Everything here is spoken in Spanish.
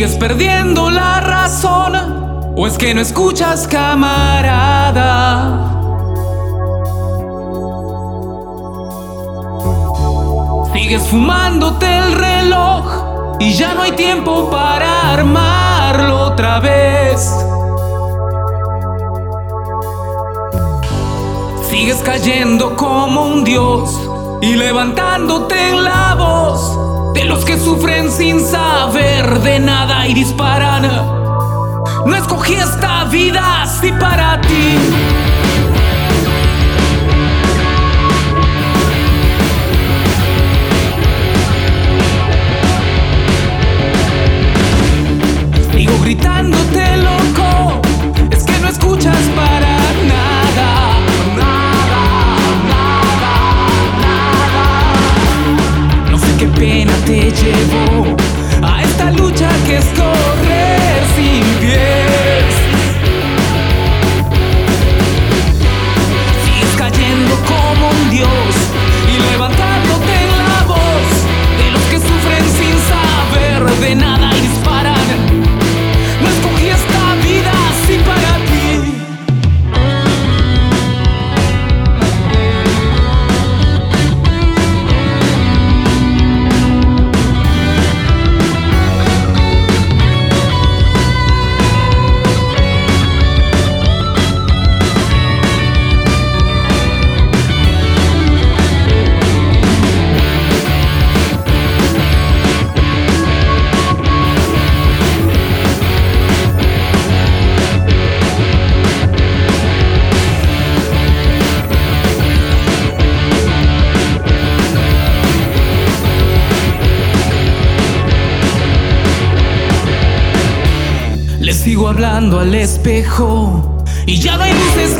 ¿Sigues perdiendo la razón? ¿O es que no escuchas, camarada? Sigues fumándote el reloj y ya no hay tiempo para armarlo otra vez. Sigues cayendo como un dios y levantándote en la voz de los que sufren sin saber de nada y disparan. No escogí esta vida así para ti. Lucha que sigo hablando al espejo y ya no hay luces.